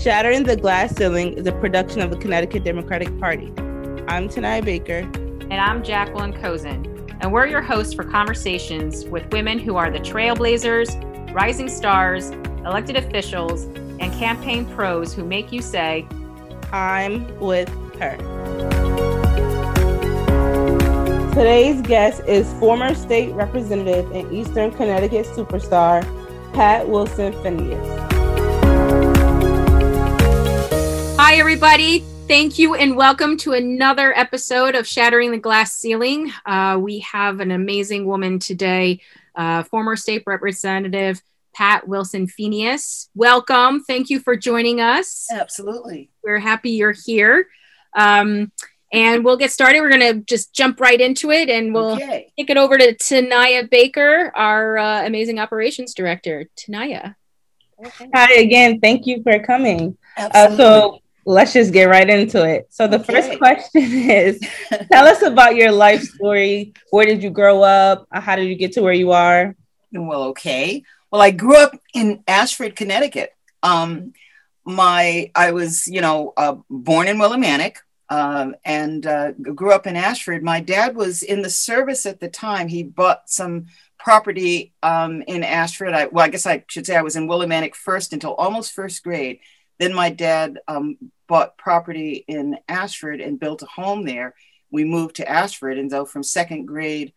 Shattering the Glass Ceiling is a production of the Connecticut Democratic Party. I'm Tanaya Baker. And I'm Jacqueline Cozen. And we're your hosts for conversations with women who are the trailblazers, rising stars, elected officials, and campaign pros who make you say, I'm with her. Today's guest is former state representative and Eastern Connecticut superstar, Pat Wilson Pheanious. Hi, everybody. Thank you and welcome to another episode of Shattering the Glass Ceiling. Uh, we have an amazing woman today, uh, former state representative Pat Wilson Pheanious. Welcome. Thank you for joining us. Absolutely. We're happy you're here. Um, and we'll get started. We're going to just jump right into it and we'll okay. kick it over to Tanaya Baker, our uh, amazing operations director. Tanaya. Hi again. Thank you for coming. Uh, so let's just get right into it. So the okay. first question is tell us about your life story. Where did you grow up? How did you get to where you are? Well, okay. Well, I grew up in Ashford, Connecticut. Um, my I was, you know, uh, born in Willimantic uh, and uh, grew up in Ashford. My dad was in the service at the time. He bought some property um, in Ashford. I, well, I guess I should say I was in Willimantic first until almost first grade. Then my dad um, bought property in Ashford and built a home there. We moved to Ashford, and so from second grade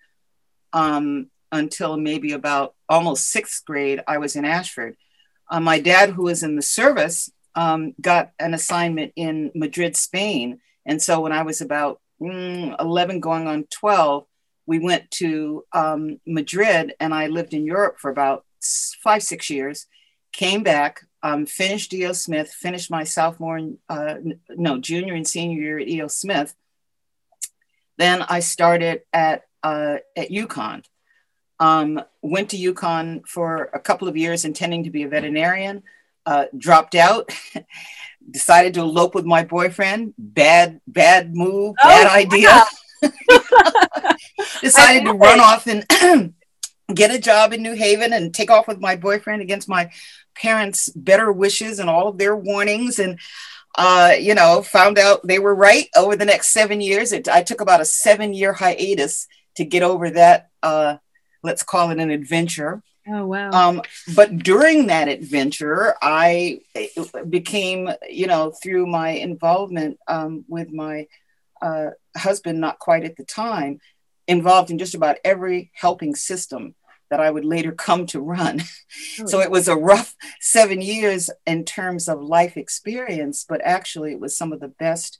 um, until maybe about almost sixth grade, I was in Ashford. Uh, my dad, who was in the service, um, got an assignment in Madrid, Spain. And so when I was about mm, 11 going on 12, we went to um, Madrid and I lived in Europe for about five, six years, came back, um, finished E.O. Smith, finished my sophomore, and, uh, no, junior and senior year at E.O. Smith. Then I started at, uh, at UConn. Um, went to UConn for a couple of years intending to be a veterinarian, uh, dropped out, decided to elope with my boyfriend. Bad, bad move, oh, bad idea. decided to run off and get a job in New Haven and take off with my boyfriend against my parents' better wishes and all of their warnings. And, uh, you know, found out they were right over the next seven years. It, I took about a seven year hiatus to get over that, uh, let's call it an adventure. Oh, wow. Um, but during that adventure, I became, you know, through my involvement um, with my uh, husband, not quite at the time, involved in just about every helping system that I would later come to run. Oh, so it was a rough seven years in terms of life experience, but actually it was some of the best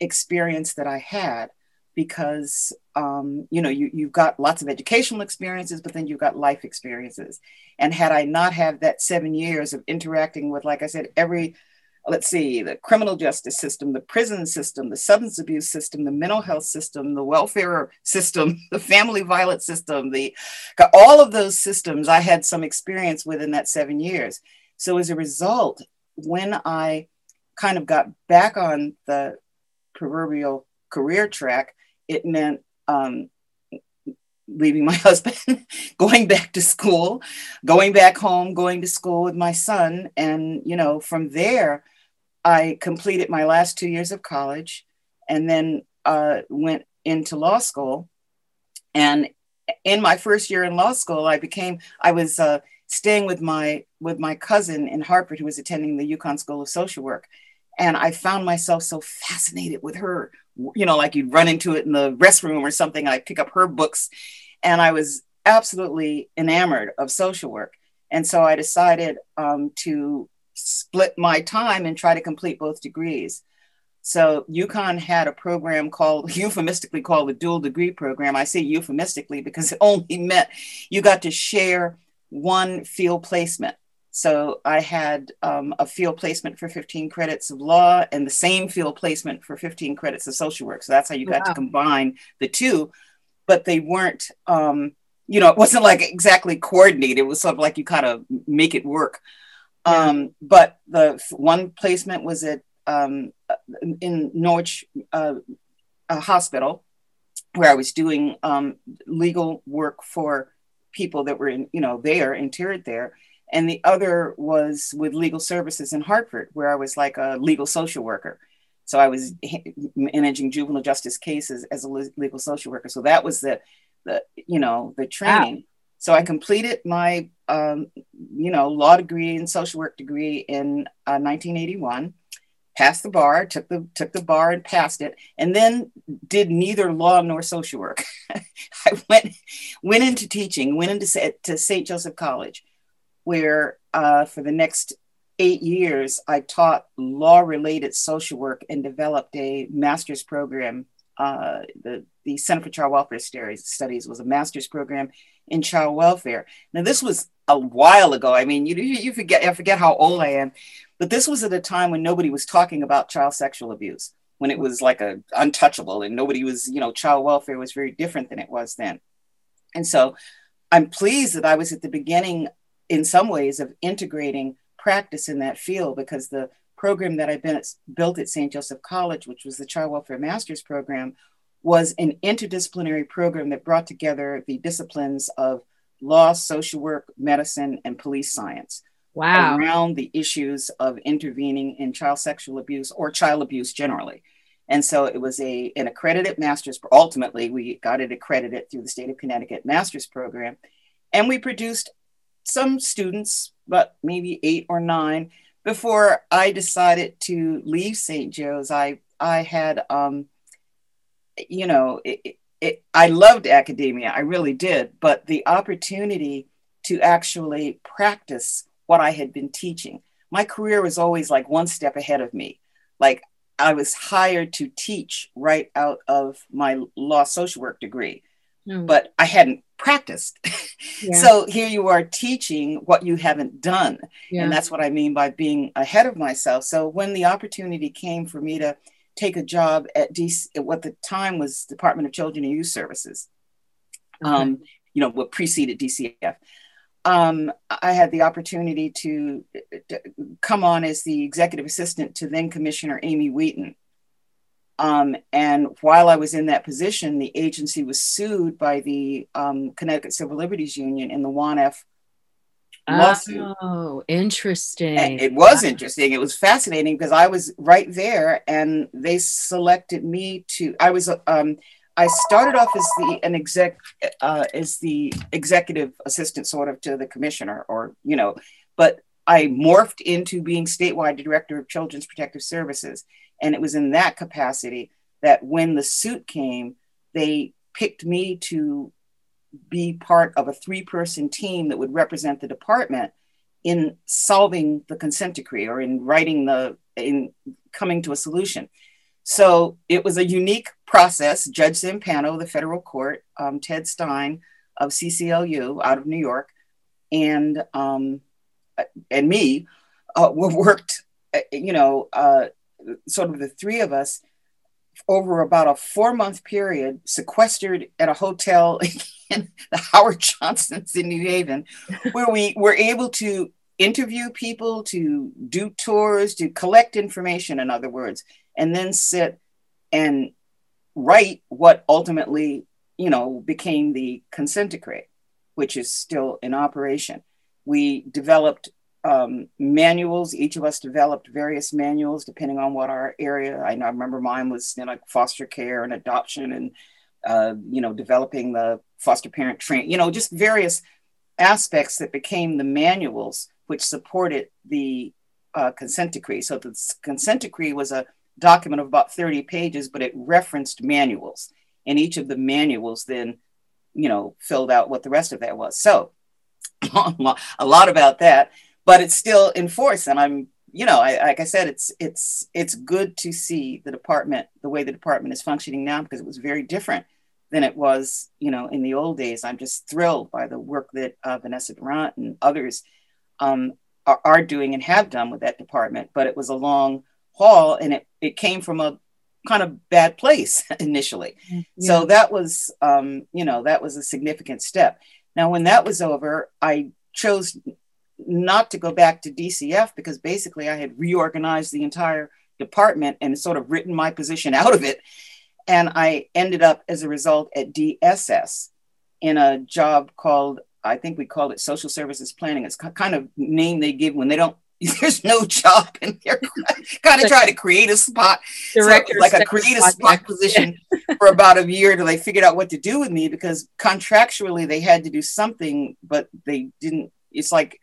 experience that I had because um, you know you, you've got lots of educational experiences but then you've got life experiences and had i not had that seven years of interacting with like i said every let's see, the criminal justice system, the prison system, the substance abuse system, the mental health system, the welfare system, the family violence system, the all of those systems I had some experience with in that seven years. So as a result, when I kind of got back on the proverbial career track, it meant um, leaving my husband, going back to school, going back home, going to school with my son. And, you know, from there, I completed my last two years of college and then uh, went into law school. And in my first year in law school, I became, I was uh, staying with my, with my cousin in Hartford who was attending the UConn School of Social Work. And I found myself so fascinated with her, you know, like you'd run into it in the restroom or something. I pick up her books and I was absolutely enamored of social work. And so I decided um, to split my time and try to complete both degrees. So UConn had a program called euphemistically called the dual degree program. I say euphemistically because it only meant you got to share one field placement. So I had um, a field placement for 15 credits of law and the same field placement for 15 credits of social work. So that's how you got wow. to combine the two, but they weren't, um, you know, it wasn't like exactly coordinated. It was sort of like you kind of make it work. Um, but the one placement was at um, in Norwich uh, Hospital, where I was doing um, legal work for people that were in, you know, there interred there. and the other was with legal services in Hartford, where I was like a legal social worker. So I was managing juvenile justice cases as a legal social worker. So that was the, the you know, the training. Wow. So I completed my, um, you know, law degree and social work degree in uh, 1981 passed the bar, took the took the bar and passed it, and then did neither law nor social work. I went went into teaching, went into to St. Joseph College, where uh, for the next eight years I taught law related social work and developed a master's program. Uh, the the Center for Child Welfare Studies was a master's program in child welfare. Now this was a while ago. I mean, you you forget I forget how old I am, but this was at a time when nobody was talking about child sexual abuse, when it was like a untouchable and nobody was, you know, child welfare was very different than it was then. And so I'm pleased that I was at the beginning in some ways of integrating practice in that field because the program that I built at St. Joseph College, which was the Child Welfare Master's Program, was an interdisciplinary program that brought together the disciplines of law, social work, medicine, and police science wow. around the issues of intervening in child sexual abuse or child abuse generally. And so it was a an accredited master's. Program. Ultimately, we got it accredited through the state of Connecticut master's program, and we produced some students, but maybe eight or nine. Before I decided to leave St. Joe's, I I had, um, you know, it, it, I loved academia, I really did, but the opportunity to actually practice what I had been teaching. My career was always like one step ahead of me. Like I was hired to teach right out of my law social work degree, mm. but I hadn't practiced. Yeah. so here you are teaching what you haven't done. Yeah. And that's what I mean by being ahead of myself. So when the opportunity came for me to take a job at DC, at what the time was Department of Children and Youth Services, okay. um, you know, what preceded DCF um, I had the opportunity to, to, come on as the executive assistant to then Commissioner Amy Wheaton. Um, and while I was in that position, the agency was sued by the um, Connecticut Civil Liberties Union in the Juan F. lawsuit. Oh, interesting. And it was interesting. It was fascinating because I was right there and they selected me to, I was um, I started off as the an exec uh, as the executive assistant sort of to the commissioner, or you know, but I morphed into being statewide director of Children's Protective Services, and it was in that capacity that when the suit came, they picked me to be part of a three-person team that would represent the department in solving the consent decree or in writing the in coming to a solution. So it was a unique process. Judge Zampano, the federal court, um, Ted Stein of CCLU out of New York, and um, and me uh, worked, uh, you know, uh, sort of the three of us over about a four month period, sequestered at a hotel in the Howard Johnsons in New Haven, where we were able to interview people, to do tours, to collect information, in other words, and then sit and write what ultimately, you know, became the consent decree, which is still in operation. We developed um, manuals. Each of us developed various manuals depending on what our area. I, know, I remember mine was you know, like foster care and adoption, and uh, you know, developing the foster parent train. You know, just various aspects that became the manuals which supported the uh, consent decree. So the consent decree was a document of about 30 pages, but it referenced manuals. And each of the manuals then, you know, filled out what the rest of that was. So a lot about that, but it's still in force. And I'm, you know, I, like I said, it's it's it's good to see the department, the way the department is functioning now, because it was very different than it was, you know, in the old days. I'm just thrilled by the work that uh, Vannessa Dorantes and others um, are, are doing and have done with that department. But it was a long haul and it, it came from a kind of bad place initially. Yeah. So that was, um, you know, that was a significant step. Now, when that was over, I chose not to go back to DCF because basically I had reorganized the entire department and sort of written my position out of it. And I ended up as a result at DSS in a job called I think we called it social services planning. It's kind of name they give when they don't there's no job and they're kind of trying to create a spot Director so like a create a spot position for about a year till they figured out what to do with me because contractually they had to do something but they didn't it's like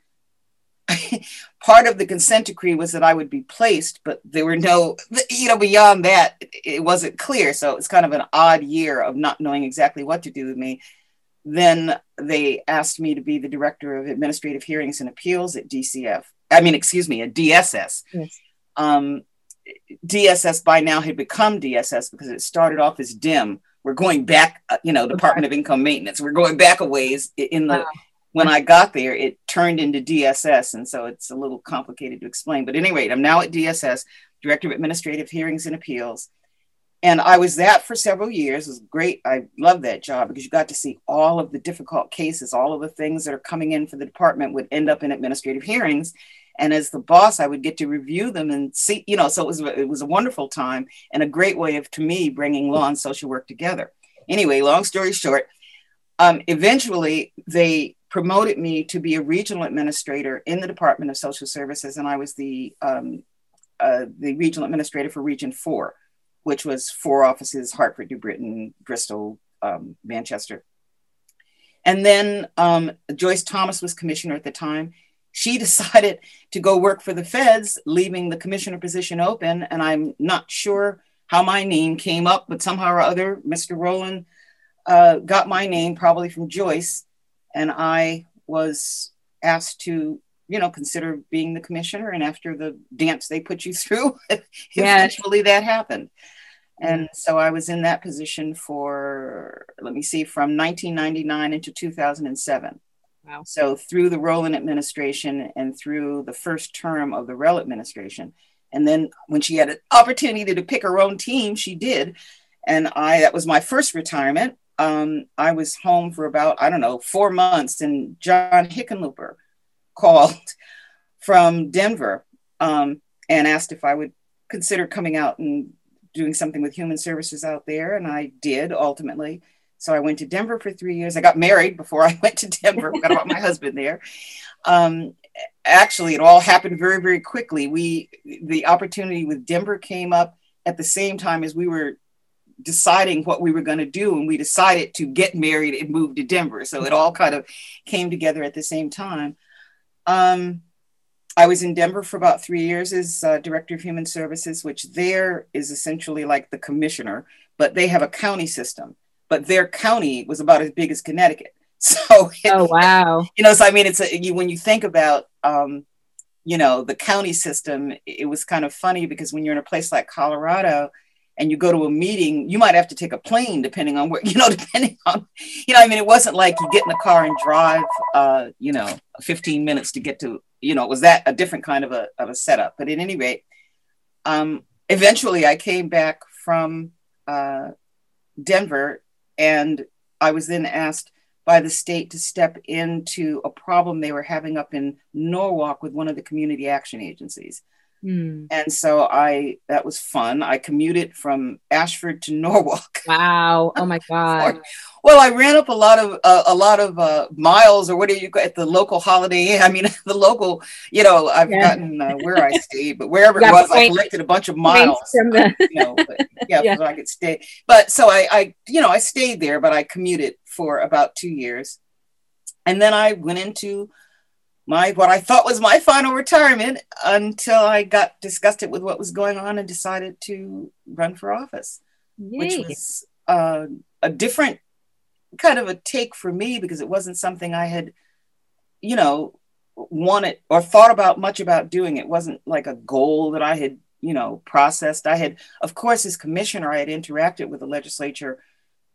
part of the consent decree was that I would be placed, but there were no, you know, beyond that, it wasn't clear. So it's kind of an odd year of not knowing exactly what to do with me. Then they asked me to be the director of administrative hearings and appeals at DCF. I mean, excuse me, at DSS. Yes. Um, DSS by now had become DSS because it started off as DIM. We're going back, uh, you know, Department okay. of Income Maintenance. We're going back a ways in the wow when I got there, it turned into DSS. And so it's a little complicated to explain. But anyway, I'm now at DSS, Director of Administrative Hearings and Appeals. And I was that for several years. It was great. I love that job because you got to see all of the difficult cases, all of the things that are coming in for the department would end up in administrative hearings. And as the boss, I would get to review them and see, you know, so it was it was a wonderful time and a great way of to me bringing law and social work together. Anyway, long story short, um, eventually they promoted me to be a regional administrator in the Department of Social Services, and I was the um, uh, the regional administrator for Region Four, which was four offices: Hartford, New Britain, Bristol, um, Manchester. And then um, Joyce Thomas was commissioner at the time. She decided to go work for the feds, leaving the commissioner position open. And I'm not sure how my name came up, but somehow or other, Mr. Rowland uh, got my name, probably from Joyce and I was asked to, you know, consider being the commissioner. And after the dance they put you through, eventually that happened. Mm-hmm. And so I was in that position for, let me see, from 1999 into 2007. Wow. So through the Rowland administration and through the first term of the Rell administration. And then when she had an opportunity to pick her own team, she did. And I, that was my first retirement um, I was home for about, I don't know, four months, and John Hickenlooper called from Denver um, and asked if I would consider coming out and doing something with human services out there. And I did ultimately. So I went to Denver for three years. I got married before I went to Denver, got my husband there. Um, actually, it all happened very, very quickly. We, the opportunity with Denver came up at the same time as we were deciding what we were going to do and we decided to get married and move to denver. So it all kind of came together at the same time. Um, i was in denver for about three years as uh, director of human services which there is essentially like the commissioner but they have a county system. But their county was about as big as connecticut. So oh wow. You know so i mean it's a, you, when you think about um, you know the county system it was kind of funny because when you're in a place like colorado and you go to a meeting, you might have to take a plane depending on where, you know, depending on, you know, I mean, it wasn't like you get in the car and drive, uh, you know, 15 minutes to get to, you know, was that a different kind of a, of a setup? But at any rate, um, eventually I came back from uh, Denver and I was then asked by the state to step into a problem they were having up in Norwalk with one of the community action agencies. Mm. And so I that was fun. I commuted from Ashford to Norwalk. Wow! Oh my god. well, I ran up a lot of uh, a lot of uh, miles, or what do you at the local Holiday Inn? I mean, the local. You know, I've yeah. forgotten uh, where I stayed, but wherever it was, I collected a bunch of miles. From the- you know, but, yeah, yeah. so I could stay. But so I, I, you know, I stayed there, but I commuted for about two years, and then I went into my what I thought was my final retirement until I got disgusted with what was going on and decided to run for office, Yay. which was uh, a different kind of a take for me because it wasn't something I had, you know, wanted or thought about much about doing. It wasn't like a goal that I had, you know, processed. I had, of course, as commissioner, I had interacted with the legislature,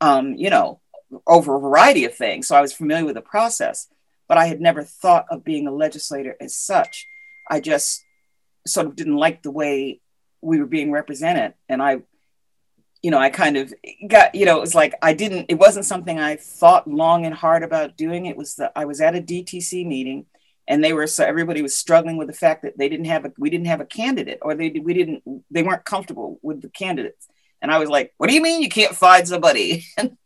um, you know, over a variety of things, so I was familiar with the process but I had never thought of being a legislator as such. I just sort of didn't like the way we were being represented. And I, you know, I kind of got, you know, it was like I didn't, it wasn't something I thought long and hard about doing. It was that I was at a DTC meeting and they were, so everybody was struggling with the fact that they didn't have a, we didn't have a candidate or they, we didn't, they weren't comfortable with the candidates. And I was like, what do you mean you can't find somebody? and,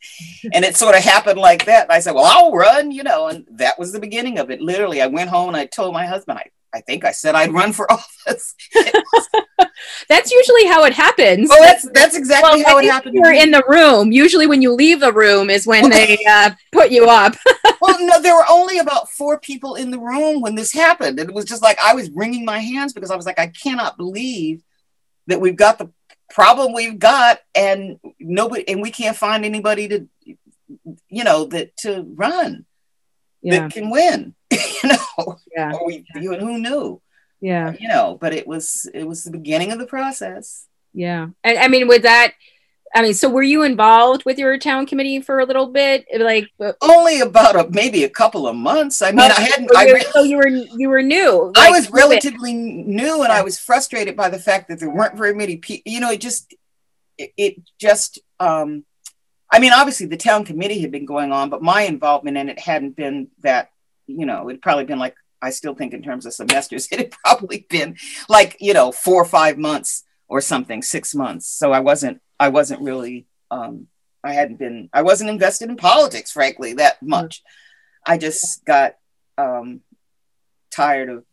and it sort of happened like that. And I said, well, I'll run, you know, and that was the beginning of it. Literally, I went home and I told my husband, I, I think I said I'd run for office. that's usually how it happens. Oh, that's that's exactly well, how it happened. You're in the room. Usually, when you leave the room is when they uh, put you up. well, no, there were only about four people in the room when this happened, and it was just like I was wringing my hands because I was like, I cannot believe that we've got the problem we've got, and nobody, and we can't find anybody to, you know, that to run yeah. that can win. you know, yeah. Or we, yeah. who knew? Yeah, you know, but it was it was the beginning of the process. Yeah, and I mean, with that, I mean, so were you involved with your town committee for a little bit? Like only about a, maybe a couple of months. I mean, I hadn't. So, I so you were you were new. Like, I was relatively new, and I was frustrated by the fact that there weren't very many people. You know, it just it, it just. um I mean, obviously the town committee had been going on, but my involvement in it hadn't been that you know, it'd probably been like, I still think in terms of semesters, it had probably been like, you know, four or five months or something, six months. So I wasn't, I wasn't really, um, I hadn't been, I wasn't invested in politics, frankly, that mm. much. I just got um, tired of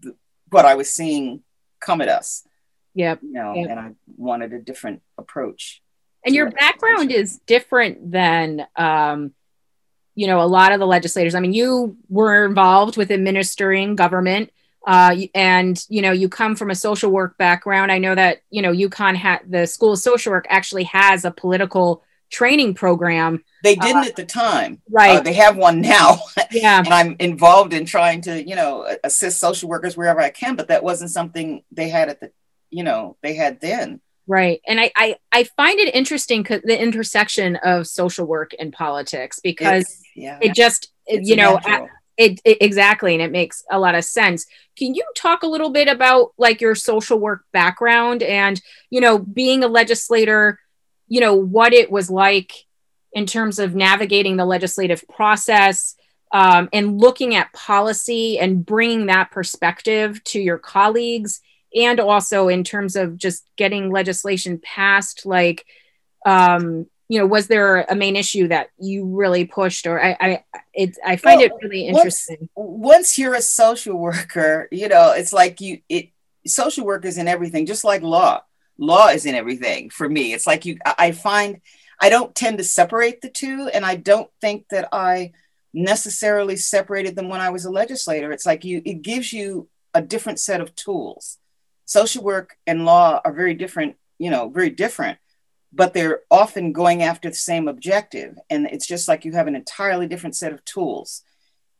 the, what I was seeing come at us. Yep. You know, yep. and I wanted a different approach. And your background is different than um, you know, a lot of the legislators, I mean, you were involved with administering government. Uh, and you know you come from a social work background. I know that you know UConn had the school of social work actually has a political training program. They didn't uh, at the time. right. Uh, they have one now. Yeah. And i'm involved in trying to you know assist social workers wherever i can but that wasn't something they had at the you know they had then. Right. And I, I, I find it interesting because the intersection of social work and politics because yeah. it just, you know, it, it, exactly. And it makes a lot of sense. Can you talk a little bit about like your social work background and, you know, being a legislator, you know, what it was like in terms of navigating the legislative process um, and looking at policy and bringing that perspective to your colleagues and also in terms of just getting legislation passed like um you know was there a main issue that you really pushed or i i it, i find well, it really interesting. once, once you're a social worker you know it's like you it social work is in everything just like law. Law is in everything for me. It's like you i find i don't tend to separate the two and i don't think that i necessarily separated them when i was a legislator. It's like you it gives you a different set of tools. Social work and law are very different, you know, very different, but they're often going after the same objective. And it's just like you have an entirely different set of tools.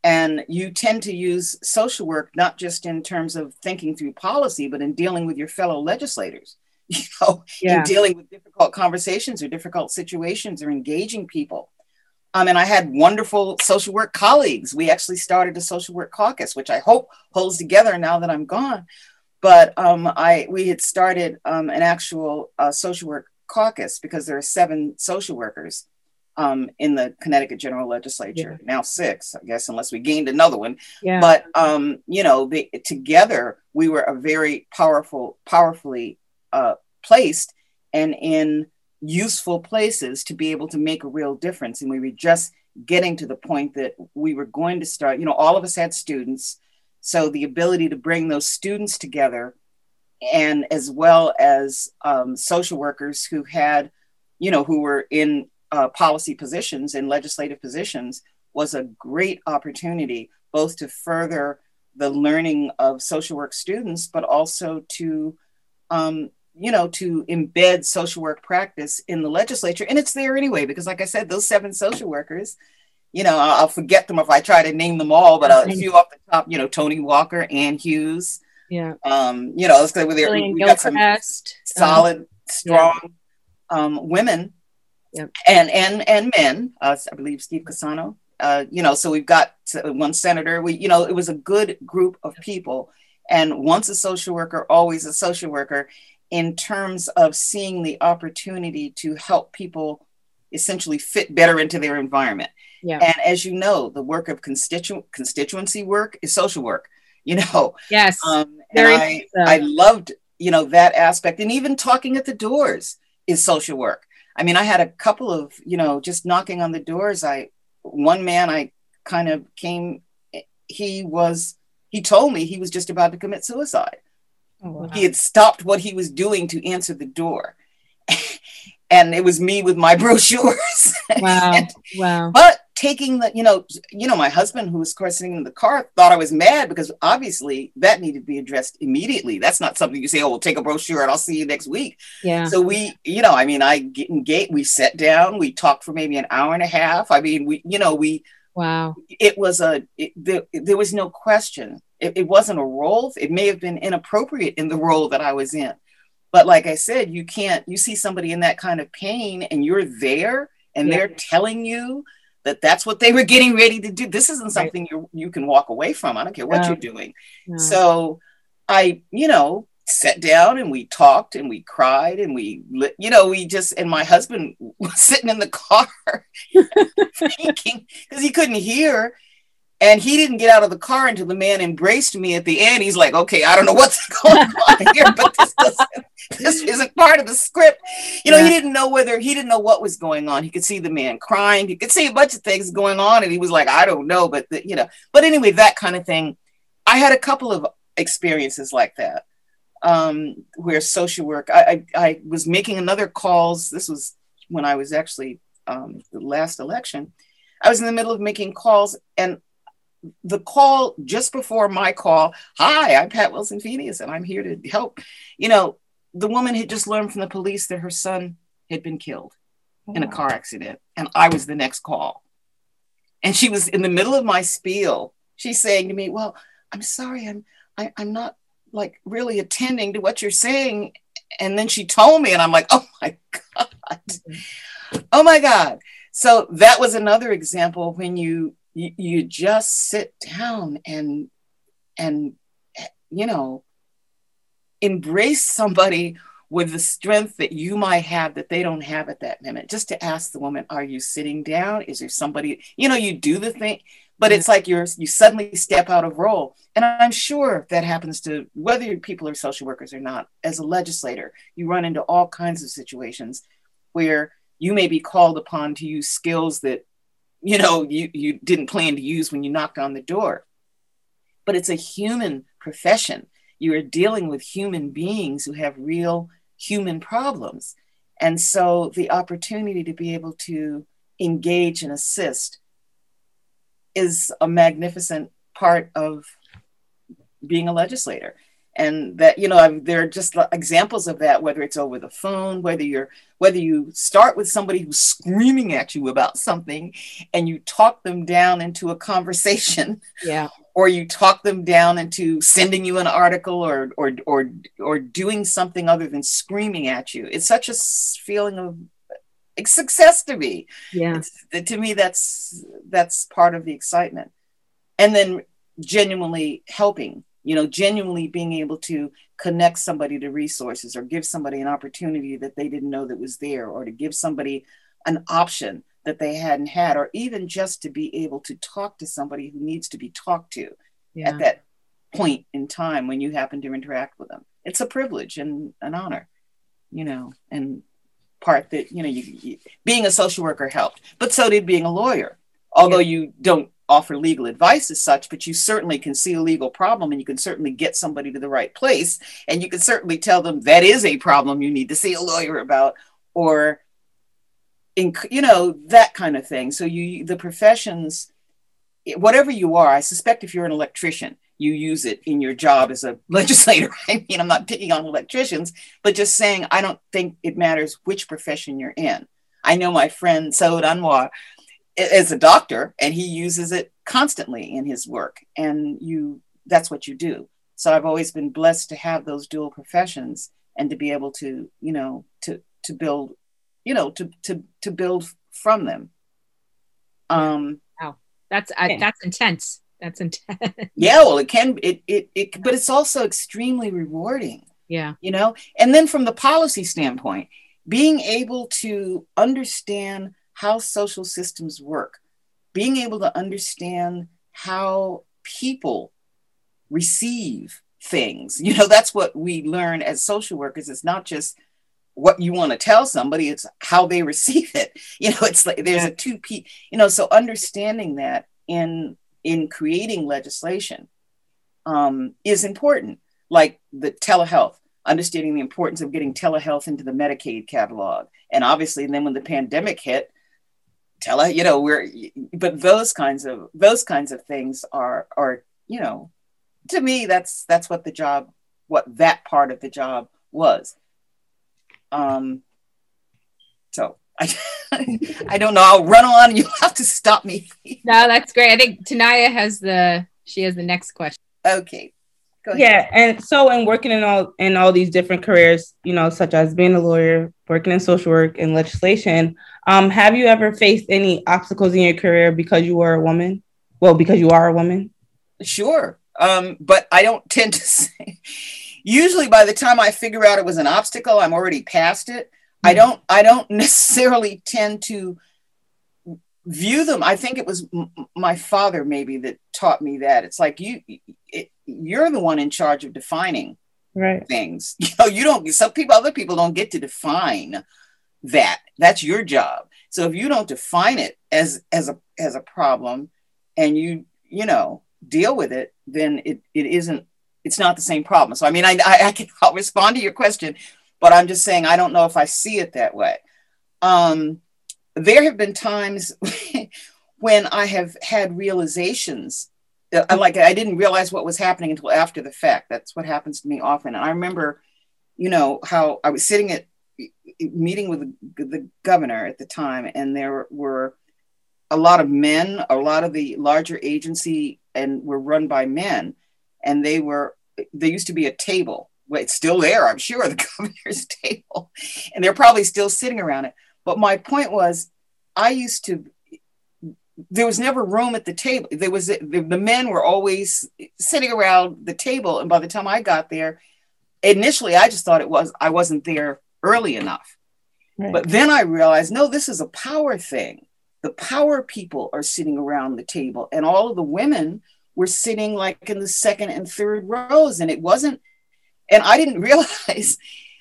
And you tend to use social work not just in terms of thinking through policy, but in dealing with your fellow legislators, you know, yeah. in dealing with difficult conversations or difficult situations or engaging people. Um, and I had wonderful social work colleagues. We actually started a social work caucus, which I hope holds together now that I'm gone but um, I we had started um, an actual uh, social work caucus because there are seven social workers um, in the Connecticut General Legislature. Yeah. Now six, I guess, unless we gained another one. Yeah. But um, you know, they, together we were a very powerful, powerfully uh, placed and in useful places to be able to make a real difference. And we were just getting to the point that we were going to start. You know, all of us had students. So the ability to bring those students together and as well as um, social workers who had, you know, who were in uh, policy positions and legislative positions was a great opportunity both to further the learning of social work students, but also to, um, you know, to embed social work practice in the legislature. And it's there anyway, because like I said, those seven social workers, you know, I'll forget them if I try to name them all, but a few off the top, you know, Toni Walker, Anne Hughes. Yeah. Um, you know, let's go with. We, got some solid, um, strong yeah. um, women yep. and and and men. Uh, I believe Steve Cassano. Uh, you know, so we've got one senator. We, you know, it was a good group of people. And once a social worker, always a social worker in terms of seeing the opportunity to help people essentially fit better into their environment. Yeah. And as you know, the work of constituent constituency work is social work. You know. Yes. Um, and I so. I loved you know that aspect, and even talking at the doors. is social work. I mean, I had a couple of, you know, just knocking on the doors. I, one man I kind of came, he was, he told me he was just about to commit suicide. Oh, wow. He had stopped what he was doing to answer the door. and it was me with my brochures. Wow. and, wow. But taking the, you know, you know, my husband, who was of course sitting in the car, thought I was mad because obviously that needed to be addressed immediately. That's not something you say, oh, we'll take a brochure and I'll see you next week. Yeah. So we, you know, I mean, I get engaged, we sat down, we talked for maybe an hour and a half. I mean, we, you know, we, wow, it was a, it, there, there was no question. It, it wasn't a role. It may have been inappropriate in the role that I was in. But like I said, you can't, you see somebody in that kind of pain and you're there and yeah. they're telling you that that's what they were getting ready to do. This isn't something right. you you can walk away from. I don't care what no. you're doing. No. So I, you know, sat down and we talked and we cried and we, you know, we just and my husband was sitting in the car thinking because he couldn't hear. And he didn't get out of the car until the man embraced me at the end. He's like, okay, I don't know what's going on here, but this doesn't this isn't part of the script. You know, yeah. he didn't know whether he didn't know what was going on. He could see the man crying. He could see a bunch of things going on, and he was like, I don't know, but the, you know. But anyway, that kind of thing. I had a couple of experiences like that, um, where social work. I, I, I was making another calls. This was when I was actually um, the last election. I was in the middle of making calls, and the call just before my call, hi, I'm Pat Wilson Pheanious, and I'm here to help. You know, the woman had just learned from the police that her son had been killed oh. in a car accident, and I was the next call. And she was in the middle of my spiel. She's saying to me, "Well, I'm sorry, I'm I, am i am not like really attending to what you're saying." And then she told me, and I'm like, "Oh my god, mm-hmm. oh my god." So that was another example when you you, you just sit down and and you know embrace somebody with the strength that you might have that they don't have at that minute. Just to ask the woman, are you sitting down? Is there somebody, you know, you do the thing, but it's like you're you suddenly step out of role. And I'm sure that happens to whether people are social workers or not. As a legislator, you run into all kinds of situations where you may be called upon to use skills that you know you, you didn't plan to use when you knocked on the door. But it's a human profession you are dealing with human beings who have real human problems. And so the opportunity to be able to engage and assist is a magnificent part of being a legislator and that you know there are just examples of that whether it's over the phone whether you're whether you start with somebody who's screaming at you about something and you talk them down into a conversation yeah. or you talk them down into sending you an article or or or or doing something other than screaming at you. It's such a feeling of success to me. Yeah. It's, to me that's that's part of the excitement. And then genuinely helping you know genuinely being able to connect somebody to resources or give somebody an opportunity that they didn't know that was there or to give somebody an option that they hadn't had, or even just to be able to talk to somebody who needs to be talked to yeah. at that point in time when you happen to interact with them. It's a privilege and an honor, you know, and part that, you know, you, you being a social worker helped, but so did being a lawyer. Although yeah. you don't offer legal advice as such, but you certainly can see a legal problem and you can certainly get somebody to the right place. And you can certainly tell them that is a problem you need to see a lawyer about, or you know that kind of thing. So you the professions whatever you are i suspect if you're an electrician you use it in your job as a legislator. I mean i'm not picking on electricians but just saying i don't think it matters which profession you're in. I know my friend saud anwar is a doctor and he uses it constantly in his work and you that's what you do. So i've always been blessed to have those dual professions and to be able to you know to to build you know to to to build from them. Um wow. That's I, that's intense. That's intense. Yeah well it can it, it it but it's also extremely rewarding. Yeah. You know? And then from the policy standpoint being able to understand how social systems work being able to understand how people receive things. You know that's what we learn as social workers. It's not just what you want to tell somebody it's how they receive it. You know it's like there's yeah. a two p you know so understanding that in in creating legislation um, is important. Like the telehealth understanding the importance of getting telehealth into the medicaid catalog. And obviously then when the pandemic hit tele you know we're but those kinds of those kinds of things are are you know to me that's that's what the job what that part of the job was um, so I, I don't know. I'll run on. You have to stop me. no, that's great. I think Tanaya has the she has the next question. Okay. Yeah, and so in working in all in all these different careers, you know, such as being a lawyer, working in social work and legislation, um, have you ever faced any obstacles in your career because you were a woman? Well, because you are a woman. Sure, um, but I don't tend to say usually by the time I figure out it was an obstacle, I'm already past it. Mm-hmm. I don't I don't necessarily tend to view them. I think it was m- my father maybe that taught me that. It's like you it, you're the one in charge of defining right. things. You know, you don't some people other people don't get to define that. That's your job. So if you don't define it as as a as a problem and you you know deal with it, then it, it isn't it's not the same problem. So I mean, I, I, I can I'll respond to your question, but I'm just saying I don't know if I see it that way. Um, there have been times when I have had realizations. That, like I didn't realize what was happening until after the fact. That's what happens to me often. And I remember, you know, how I was sitting at meeting with the, the governor at the time, and there were a lot of men. A lot of the larger agency and were run by men and they were there used to be a table well, it's still there i'm sure the governor's table and they're probably still sitting around it but my point was i used to there was never room at the table. There was the, the men were always sitting around the table. And by the time i got there initially i just thought it was i wasn't there early enough. Right. but then i realized no this is a power thing. The power people are sitting around the table. And all of the women were sitting like in the second and third rows. And it wasn't and i didn't realize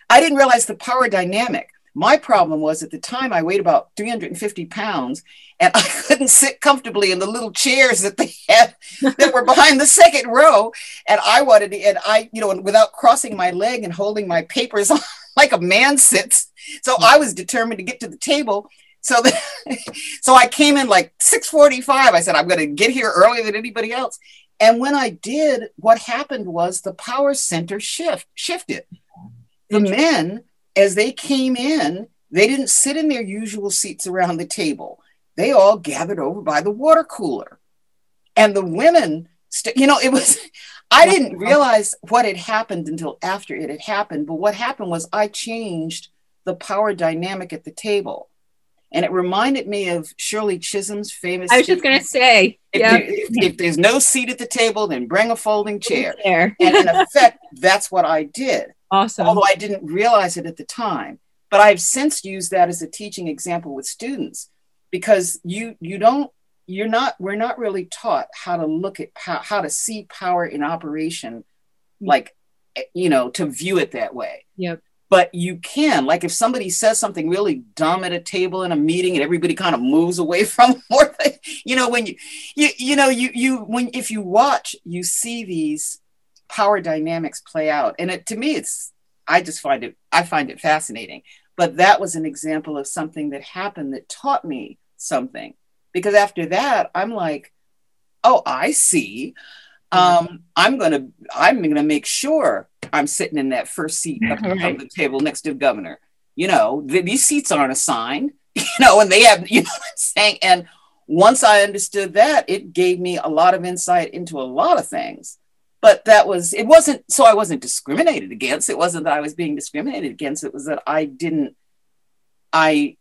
i didn't realize the power dynamic my problem was at the time i weighed about 350 pounds and i couldn't sit comfortably in the little chairs that they had that were behind the second row and i wanted to and i you know without crossing my leg and holding my papers like a man sits so hmm. i was determined to get to the table so, the, so I came in like 6:45. I said I'm going to get here earlier than anybody else. And when I did, what happened was the power center shift shifted. The men, as they came in, they didn't sit in their usual seats around the table. They all gathered over by the water cooler. And the women, st- you know, it was, I didn't realize what had happened until after it had happened. But what happened was I changed the power dynamic at the table and it reminded me of Shirley Chisholm's famous. I was just going to say, if, yeah. if, if, there's no seat at the table, then bring a folding chair. and in effect, that's what I did. Awesome. Although I didn't realize it at the time, but I've since used that as a teaching example with students because you you don't you're not we're not really taught how to look at how, how to see power in operation like you know to view it that way yep but you can like if somebody says something really dumb at a table in a meeting and everybody kind of moves away from more you know when you you you know you you when if you watch you see these power dynamics play out and it to me it's i just find it i find it fascinating but that was an example of something that happened that taught me something because after that i'm like oh i see um, i'm gonna i'm gonna make sure I'm sitting in that first seat of, right. the table next to the governor. You know, these seats aren't assigned, you know, and they have, you know what I'm saying? And once I understood that, it gave me a lot of insight into a lot of things. But that was, it wasn't, so I wasn't discriminated against. It wasn't that I was being discriminated against. It was that I didn't, I,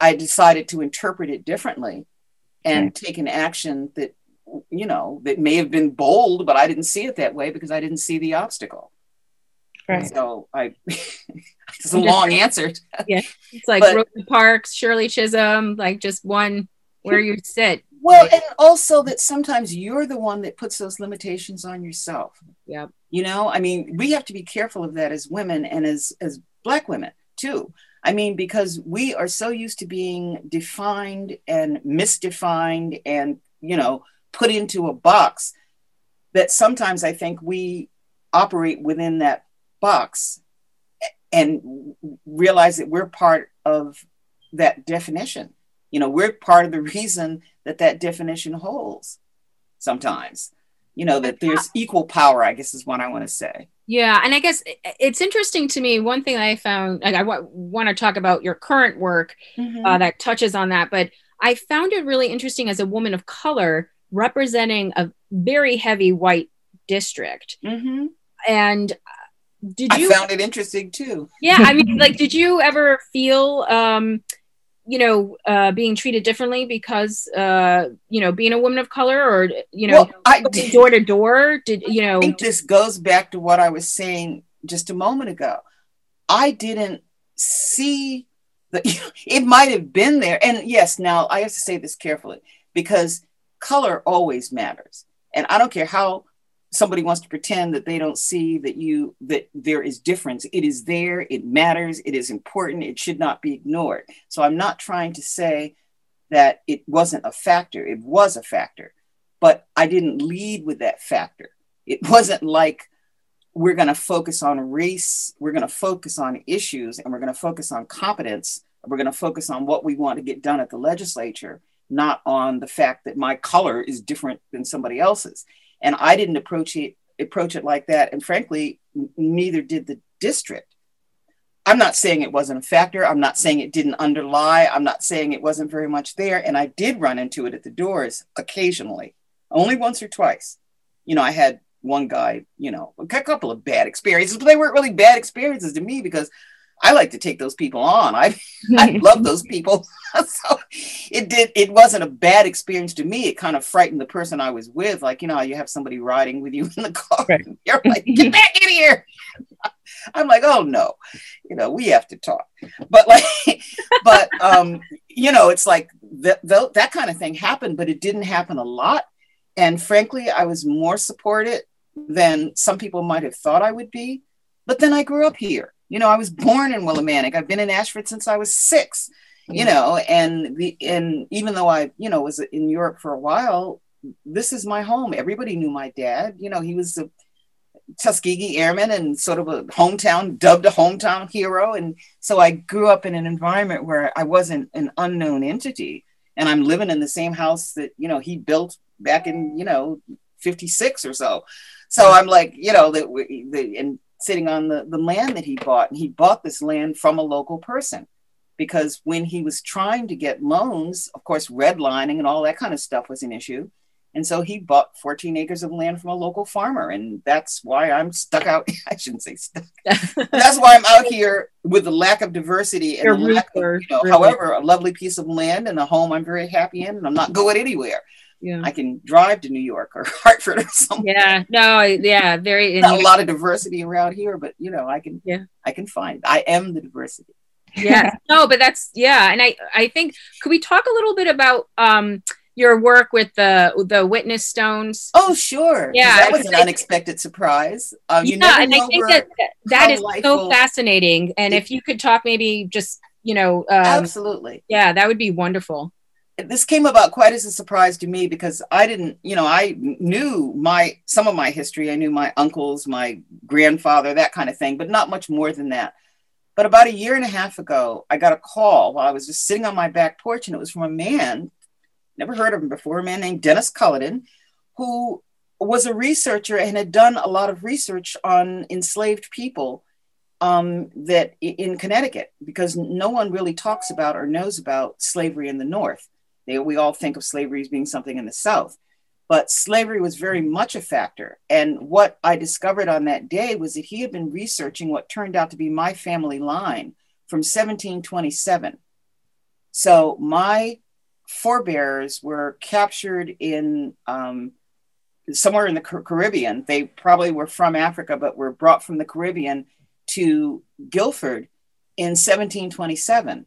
I decided to interpret it differently and take an action that, you know, that may have been bold, but I didn't see it that way because I didn't see the obstacle. Right. So I, it's a long answer. yeah, it's like but, Rosa Parks, Shirley Chisholm, like just one where you sit. Well, and also that sometimes you're the one that puts those limitations on yourself. Yeah. You know, I mean, we have to be careful of that as women and as as black women too. I mean, because we are so used to being defined and misdefined and, you know, put into a box that sometimes I think we operate within that box and realize that we're part of that definition. You know, we're part of the reason that that definition holds sometimes. You know, that there's equal power, I guess is what I want to say. Yeah, and I guess it's interesting to me. One thing I found, like, I w- want to talk about your current work mm-hmm. uh, that touches on that, but I found it really interesting as a woman of color representing a very heavy white district. Mm-hmm. And uh, did you I found it interesting too? Yeah, I mean, like, did you ever feel um, you know uh, being treated differently because uh, you know being a woman of color or you know well, I, door to door? Did you know I think this goes back to what I was saying just a moment ago. I didn't see the it might have been there. And yes now I have to say this carefully because color always matters. And I don't care how somebody wants to pretend that they don't see that you that there is difference. It is there it matters it is important it should not be ignored. So i'm not trying to say that it wasn't a factor it was a factor but i didn't lead with that factor. It wasn't like we're going to focus on race we're going to focus on issues and we're going to focus on competence. We're going to focus on what we want to get done at the legislature not on the fact that my color is different than somebody else's and I didn't approach it approach it like that. And frankly, neither did the district. I'm not saying it wasn't a factor. I'm not saying it didn't underlie. I'm not saying it wasn't very much there. And I did run into it at the doors occasionally, only once or twice. You know, I had one guy, you know, a couple of bad experiences, but they weren't really bad experiences to me because I like to take those people on. I I love those people. so it did it wasn't a bad experience to me. It kind of frightened the person I was with. Like, you know, you have somebody riding with you in the car. Right. You're like, get back in here. I'm like, oh no, you know, we have to talk. But like, but um, you know, it's like that that kind of thing happened, but it didn't happen a lot. And frankly, I was more supported than some people might have thought I would be. But then I grew up here you know, I was born in Willimantic. I've been in Ashford since I was six. You mm. know, and the and even though I, you know, was in Europe for a while, this is my home. Everybody knew my dad. You know, he was a Tuskegee Airman and sort of a hometown, dubbed a hometown hero. And so I grew up in an environment where I wasn't an unknown entity. And I'm living in the same house that, you know, he built back in, you know, 56 or so. So I'm like, you know, that the, and sitting on the, the land that he bought. And he bought this land from a local person because when he was trying to get loans, of course, redlining and all that kind of stuff was an issue. And so he bought 14 acres of land from a local farmer. And that's why I'm stuck out. I shouldn't say stuck. that's why I'm out here with the lack of diversity and the lack of, you know, however, a lovely piece of land and a home I'm very happy in, and I'm not going anywhere yeah. I can drive to New York or Hartford or something. Yeah, no, yeah, very. Not a lot of diversity around here, but you know, I can. Yeah, I can find. I am the diversity. yeah, no, but that's yeah, and I I think could we talk a little bit about um your work with the the witness stones? Oh, sure. Yeah, that was an unexpected surprise. Um, yeah, and I think that that is so fascinating. And if you could talk, maybe just you know, um, absolutely. Yeah, that would be wonderful this came about quite as a surprise to me because I didn't, you know, I knew my some of my history. I knew my uncles, my grandfather, that kind of thing, but not much more than that. But about a year and a half ago, I got a call while I was just sitting on my back porch, and it was from a man, never heard of him before, a man named Dennis Culliton, who was a researcher and had done a lot of research on enslaved people um, that in Connecticut, because no one really talks about or knows about slavery in the North. They, we all think of slavery as being something in the South, but slavery was very much a factor. And what I discovered on that day was that he had been researching what turned out to be my family line from 1727. So my forebears were captured in um, somewhere in the Caribbean. They probably were from Africa, but were brought from the Caribbean to Guilford in 1727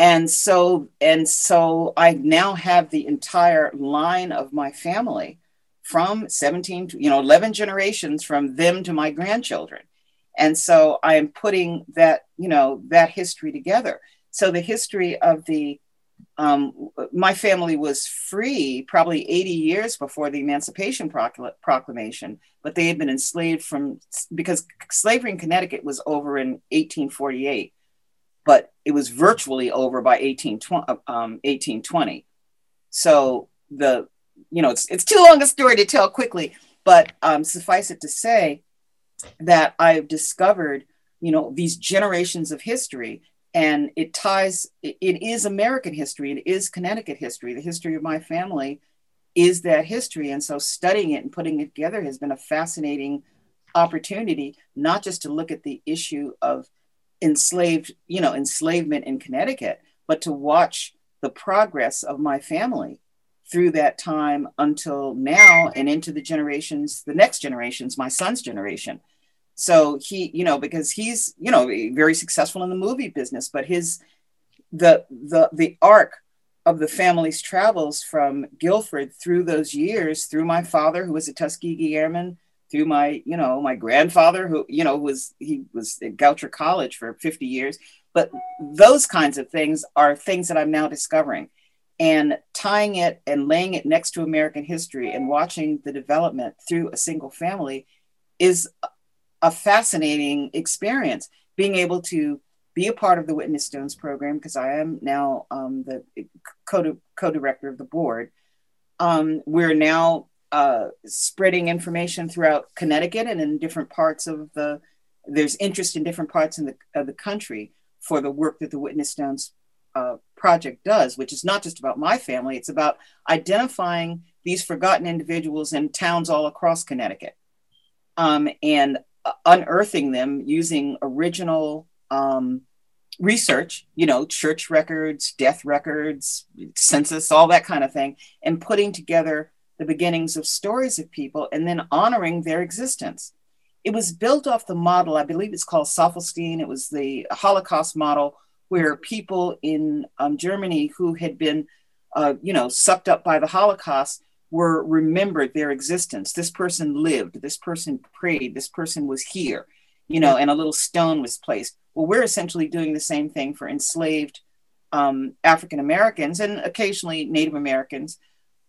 and so and so i now have the entire line of my family from 17 to, you know 11 generations from them to my grandchildren And so I am putting that, you know, that history together. So the history of the um, my family was free probably 80 years before the Emancipation Proclamation, but they had been enslaved from because slavery in Connecticut was over in 1848, but it was virtually over by 1820. Um, 1820. So the you know it's it's too long a story to tell quickly, but um, suffice it to say that I've discovered you know these generations of history and it ties it is american history it is connecticut history the history of my family is that history and so studying it and putting it together has been a fascinating opportunity not just to look at the issue of enslaved you know enslavement in connecticut but to watch the progress of my family through that time until now and into the generations the next generations my son's generation. So he, you know, because he's, you know, very successful in the movie business, but his the the the arc of the family's travels from Guilford through those years, through my father who was a Tuskegee Airman, through my, you know, my grandfather who, you know, was he was at Goucher College for 50 years. But those kinds of things are things that I'm now discovering. And tying it and laying it next to American history and watching the development through a single family is a fascinating experience being able to be a part of the Witness Stones program because I am now um, the co director of the board. Um, we're now uh, spreading information throughout Connecticut and in different parts of the. There's interest in different parts in the, of the country for the work that the Witness Stones uh, project does, which is not just about my family. It's about identifying these forgotten individuals in towns all across Connecticut um, and unearthing them using original um, research, you know, church records, death records, census, all that kind of thing, and putting together the beginnings of stories of people and then honoring their existence. It was built off the model, I believe it's called Stolperstein. It was the Holocaust model where people in um, Germany who had been, uh, you know, sucked up by the Holocaust were remembered their existence. This person lived, this person prayed, this person was here, you know, and a little stone was placed. Well, we're essentially doing the same thing for enslaved um, African Americans and occasionally Native Americans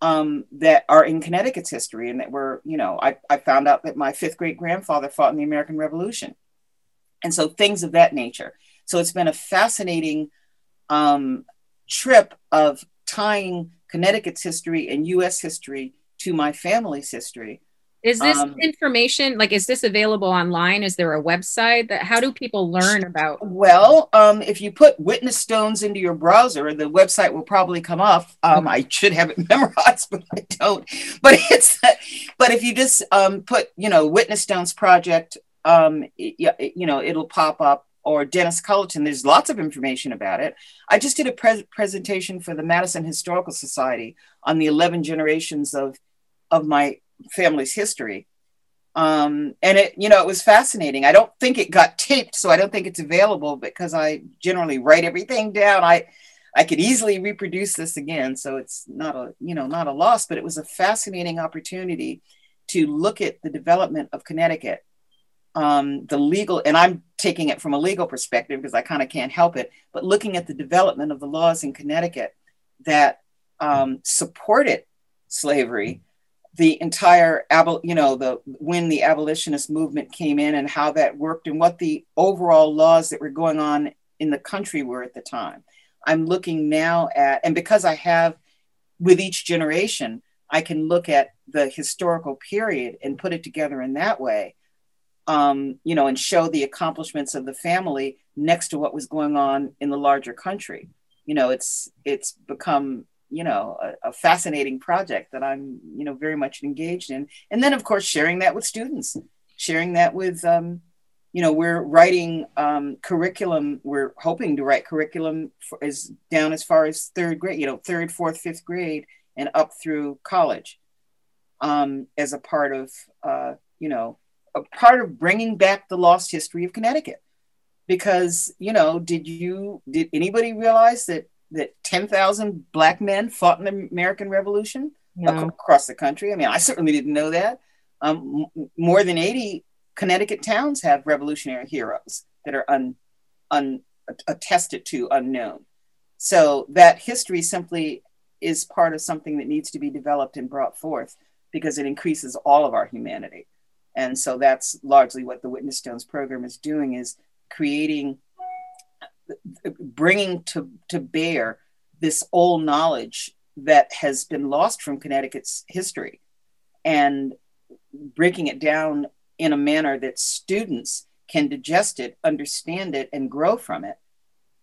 um, that are in Connecticut's history and that were, you know, I, I found out that my fifth great grandfather fought in the American Revolution. And so things of that nature. So it's been a fascinating um, trip of tying Connecticut's history and US history to my family's history. Is this um, information like is this available online? Is there a website that how do people learn about? Well, um, if you put witness stones into your browser, the website will probably come up. Um, I should have it memorized, but I don't. But it's but if you just um, put you know witness stones project, um, it, you know it'll pop up or Dennis Culliton. There's lots of information about it. I just did a pre- presentation for the Madison Historical Society on the 11 generations of, of my family's history. Um, and it, you know, it was fascinating. I don't think it got taped, so I don't think it's available because I generally write everything down. I, I could easily reproduce this again, so it's not a, you know, not a loss, but it was a fascinating opportunity to look at the development of Connecticut um, the legal, and I'm taking it from a legal perspective because I kind of can't help it, but looking at the development of the laws in Connecticut that um, supported slavery, the entire, abol- you know, the when the abolitionist movement came in and how that worked and what the overall laws that were going on in the country were at the time. I'm looking now at, and because I have with each generation, I can look at the historical period and put it together in that way um, you know, and show the accomplishments of the family next to what was going on in the larger country. You know, it's it's become you know a, a, fascinating project that I'm you know very much engaged in, and then of course sharing that with students, sharing that with um, you know we're writing um, curriculum. We're hoping to write curriculum for, is down as far as third grade, you know, third, fourth, fifth grade, and up through college um, as a part of uh, you know a part of bringing back the lost history of Connecticut. Because, you know, did you, did anybody realize that, that 10,000 black men fought in the American Revolution no. across the country? I mean, I certainly didn't know that. Um, more than 80 Connecticut towns have revolutionary heroes that are un, un, attested to, unknown. So that history simply is part of something that needs to be developed and brought forth because it increases all of our humanity. And so that's largely what the Witness Stones program is doing is creating, bringing to, to bear this old knowledge that has been lost from Connecticut's history and breaking it down in a manner that students can digest it, understand it, and grow from it.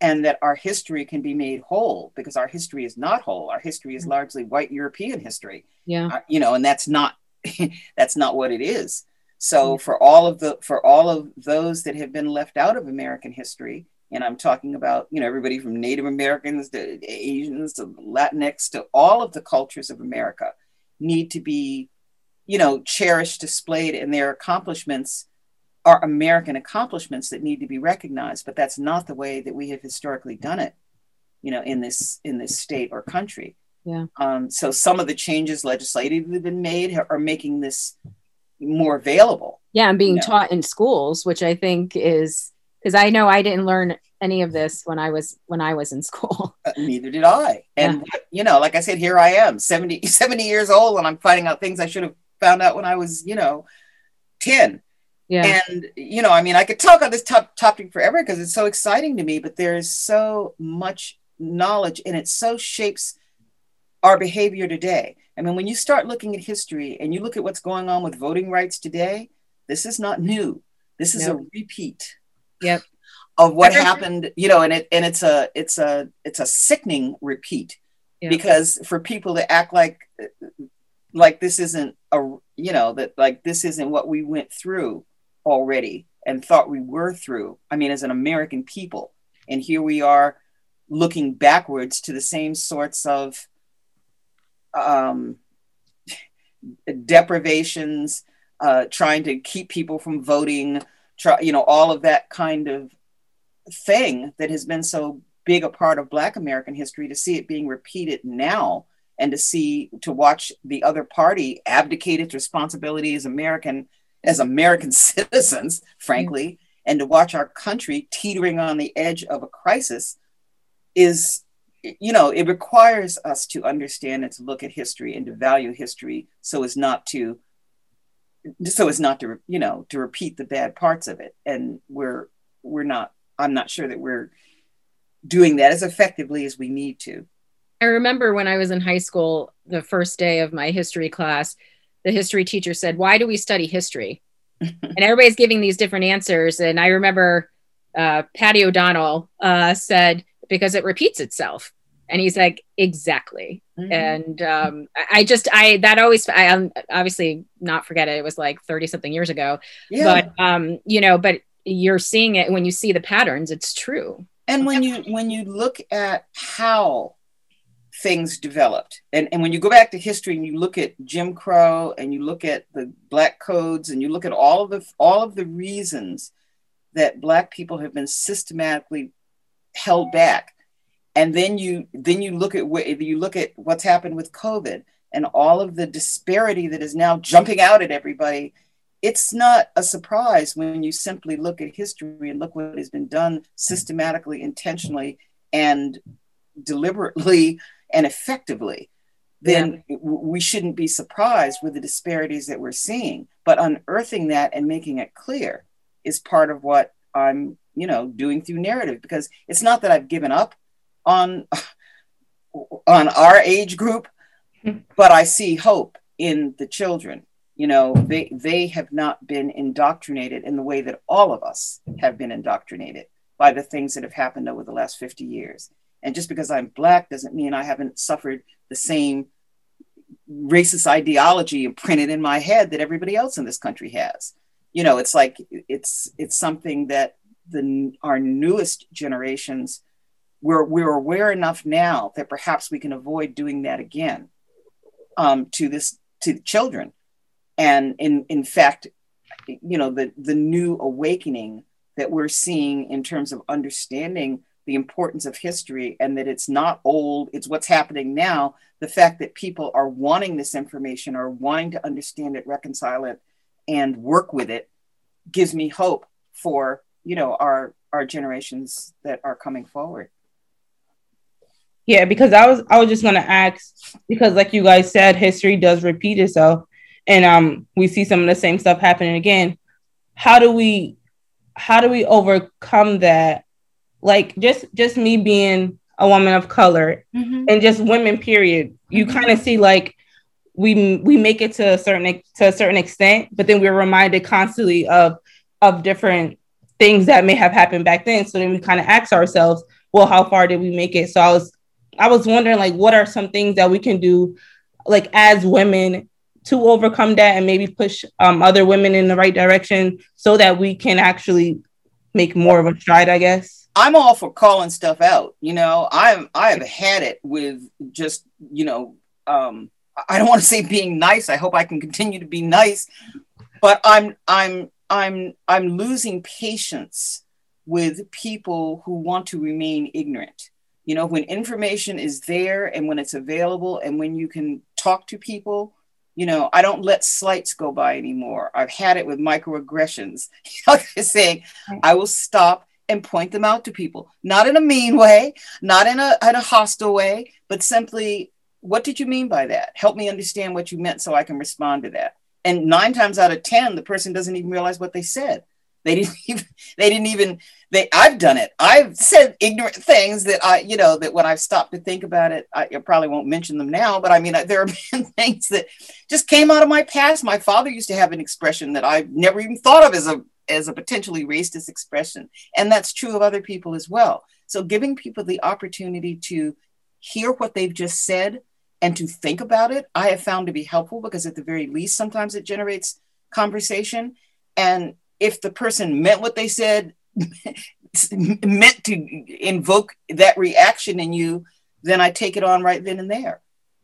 And that our history can be made whole because our history is not whole. Our history is largely white European history. Yeah. Uh, you know, and that's not that's not what it is. So for all of the for all of those that have been left out of American history, and I'm talking about you know everybody from Native Americans to Asians to Latinx to all of the cultures of America need to be you know, cherished, displayed, and their accomplishments are American accomplishments that need to be recognized. But that's not the way that we have historically done it, you know, in this in this state or country. Yeah. Um, so some of the changes legislatively have been made are making this more available. Yeah, and being you know? taught in schools, which I think is because I know I didn't learn any of this when I was when I was in school. Uh, neither did I. And yeah. you know, like I said, here I am, 70, 70 years old, and I'm finding out things I should have found out when I was, you know, 10. Yeah. And, you know, I mean, I could talk on this top topic forever because it's so exciting to me, but there's so much knowledge and it so shapes our behavior today. I mean, when you start looking at history and you look at what's going on with voting rights today, this is not new. This is a repeat. Yep. Of what happened, you know, and it and it's a it's a it's a sickening repeat yep. because for people to act like like this isn't a you know that like this isn't what we went through already and thought we were through i mean as an american people and here we are looking backwards to the same sorts of um, deprivations uh, trying to keep people from voting try, you know all of that kind of thing that has been so big a part of black american history to see it being repeated now and to see to watch the other party abdicate its responsibility as American as American citizens, frankly, and to watch our country teetering on the edge of a crisis is you know it requires us to understand and to look at history and to value history so as not to so as not to you know to repeat the bad parts of it and we're we're not i'm not sure that we're doing that as effectively as we need to I remember when I was in high school, the first day of my history class, the history teacher said, Why do we study history? and everybody's giving these different answers. And I remember uh, Patty O'Donnell uh, said, Because it repeats itself. And he's like, Exactly. Mm-hmm. And um, I just, I, that always, I um, obviously not forget it. It was like 30 something years ago. Yeah. But, um, you know, but you're seeing it when you see the patterns, it's true. And when you, when you look at how things developed. And, and when you go back to history and you look at Jim Crow and you look at the black codes and you look at all of the all of the reasons that black people have been systematically held back. And then you then you look at what you look at what's happened with COVID and all of the disparity that is now jumping out at everybody. It's not a surprise when you simply look at history and look what has been done systematically, intentionally, and deliberately and effectively, then yeah. we shouldn't be surprised with the disparities that we're seeing. But unearthing that and making it clear is part of what I'm, you know, doing through narrative because it's not that I've given up on on our age group, but I see hope in the children. You know, they they have not been indoctrinated in the way that all of us have been indoctrinated by the things that have happened over the last 50 years. And just because I'm black doesn't mean I haven't suffered the same racist ideology imprinted in my head that everybody else in this country has. You know, it's like it's it's something that the our newest generations we're we're aware enough now that perhaps we can avoid doing that again um, to this to children. And in in fact, you know, the the new awakening that we're seeing in terms of understanding the importance of history and that it's not old, it's what's happening now. The fact that people are wanting this information or wanting to understand it, reconcile it, and work with it gives me hope for you know our our generations that are coming forward yeah because i was i was just going to ask because like you guys said history does repeat itself and um we see some of the same stuff happening again. How do we how do we overcome that? Like just just me being a woman of color mm-hmm. and just women period. You mm-hmm. kind of see like we we make it to a certain to a certain extent but then we're reminded constantly of of different things that may have happened back then. So then we kind of ask ourselves well how far did we make it? So i was i was wondering like what are some things that we can do like as women to overcome that and maybe push um, other women in the right direction so that we can actually make more of a stride i guess? I'm all for calling stuff out you know? I'm i've had it with just you know um i don't want to say being nice. I hope i can continue to be nice but i'm i'm i'm i'm losing patience with people who want to remain ignorant you know when information is there and when it's available and when you can talk to people you know i don't let slights go by anymore. I've had it with microaggressions. You know, saying i will stop and point them out to people. Not in a mean way not in a, in a hostile way but simply what did you mean by that? Help me understand what you meant so i can respond to that. And nine times out of ten the person doesn't even realize what they said they didn't even they didn't even they I've done it. I've said ignorant things that I, you know, that when I've stopped to think about it, I, I probably won't mention them now, but I mean, there have been things that just came out of my past. My father used to have an expression that I've never even thought of as a as a potentially racist expression. And that's true of other people as well. So giving people the opportunity to hear what they've just said and to think about it, I have found to be helpful because at the very least, sometimes it generates conversation. And if the person meant what they said, meant to invoke that reaction in you, then I take it on right then and there.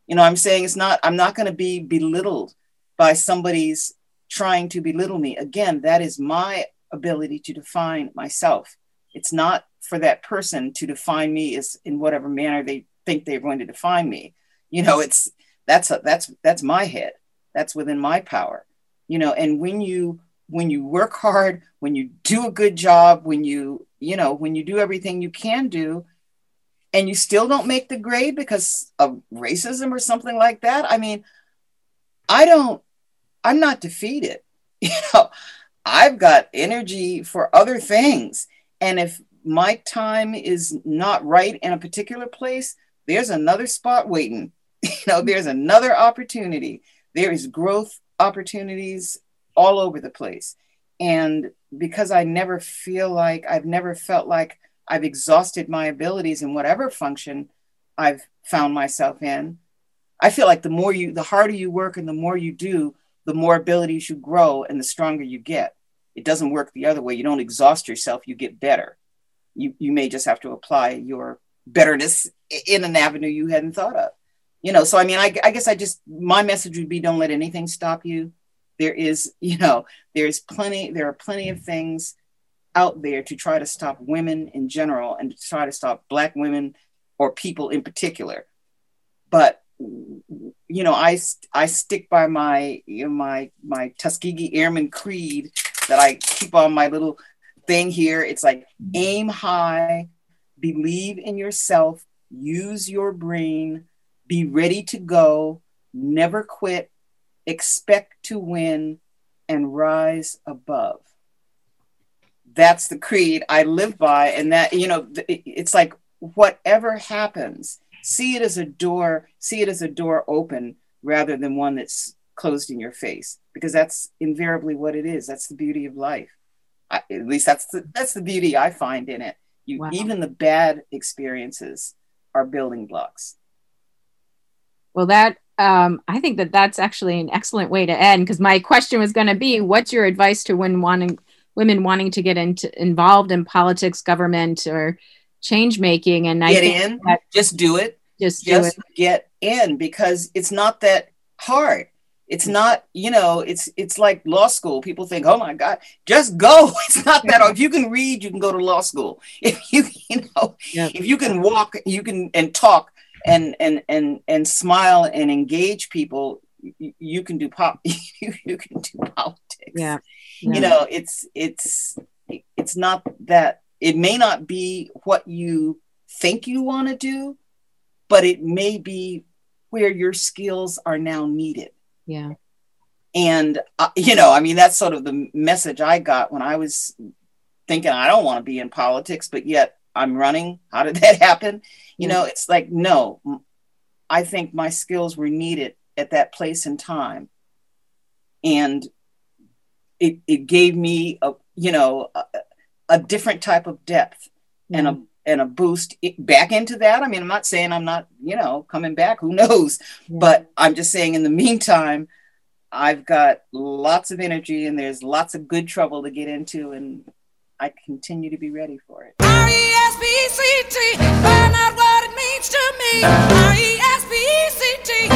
You know, I'm saying it's not, I'm not going to be belittled by somebody's trying to belittle me. Again, that is my ability to define myself. It's not for that person to define me as in whatever manner they think they're going to define me. You know, it's that's a, that's that's my head. That's within my power. You know, and when you when you work hard, when you do a good job, when you, you know, when you do everything you can do, and you still don't make the grade because of racism or something like that. I mean, I don't, I'm not defeated. You know, I've got energy for other things. And if my time is not right in a particular place, there's another spot waiting. You know, there's another opportunity. There is growth opportunities all over the place. And because I never feel like I've never felt like I've exhausted my abilities in whatever function I've found myself in, I feel like the more you, the harder you work and the more you do, the more abilities you grow and the stronger you get. It doesn't work the other way. You don't exhaust yourself, you get better. You, you may just have to apply your betterness in an avenue you hadn't thought of. You know, so I mean, I, I guess I just, my message would be don't let anything stop you there is you know there's plenty there are plenty of things out there to try to stop women in general and to try to stop black women or people in particular. But you know i i stick by my you know, my my tuskegee airman creed that i keep on my little thing here. It's like aim high believe in yourself use your brain be ready to go never quit expect to win, and rise above. That's the creed I live by. And that, you know, it's like whatever happens, see it as a door, see it as a door open rather than one that's closed in your face, because that's invariably what it is. That's the beauty of life. I, at least that's the, that's the beauty I find in it. You, wow. Even the bad experiences are building blocks. Well, that um, I think that that's actually an excellent way to end because my question was going to be, what's your advice to when wanting women wanting to get into involved in politics, government, or change making? And I get in, just do it. Just, just get in because it's not that hard. It's not, you know, it's it's like law school. People think, oh my God, just go. It's not that. hard. If you can read, you can go to law school. If you, you know, if you can walk, you can and talk and and and and smile and engage people you can do pop you can do politics yeah. yeah. you know it's it's it's not that it may not be what you think you want to do but it may be where your skills are now needed yeah and uh, you know i mean that's sort of the message i got when i was thinking i don't want to be in politics but yet i'm running. How did that happen? You know it's like no i think my skills were needed at that place and time. And it, it gave me a you know a, a different type of depth mm-hmm. and a and a boost back into that. I mean i'm not saying i'm not you know coming back. Who knows? Yeah. but i'm just saying in the meantime i've got lots of energy and there's lots of good trouble to get into and i continue to be ready for it R-E-S-P-C-T, find out what it means to me. R-E-S-P-C-T.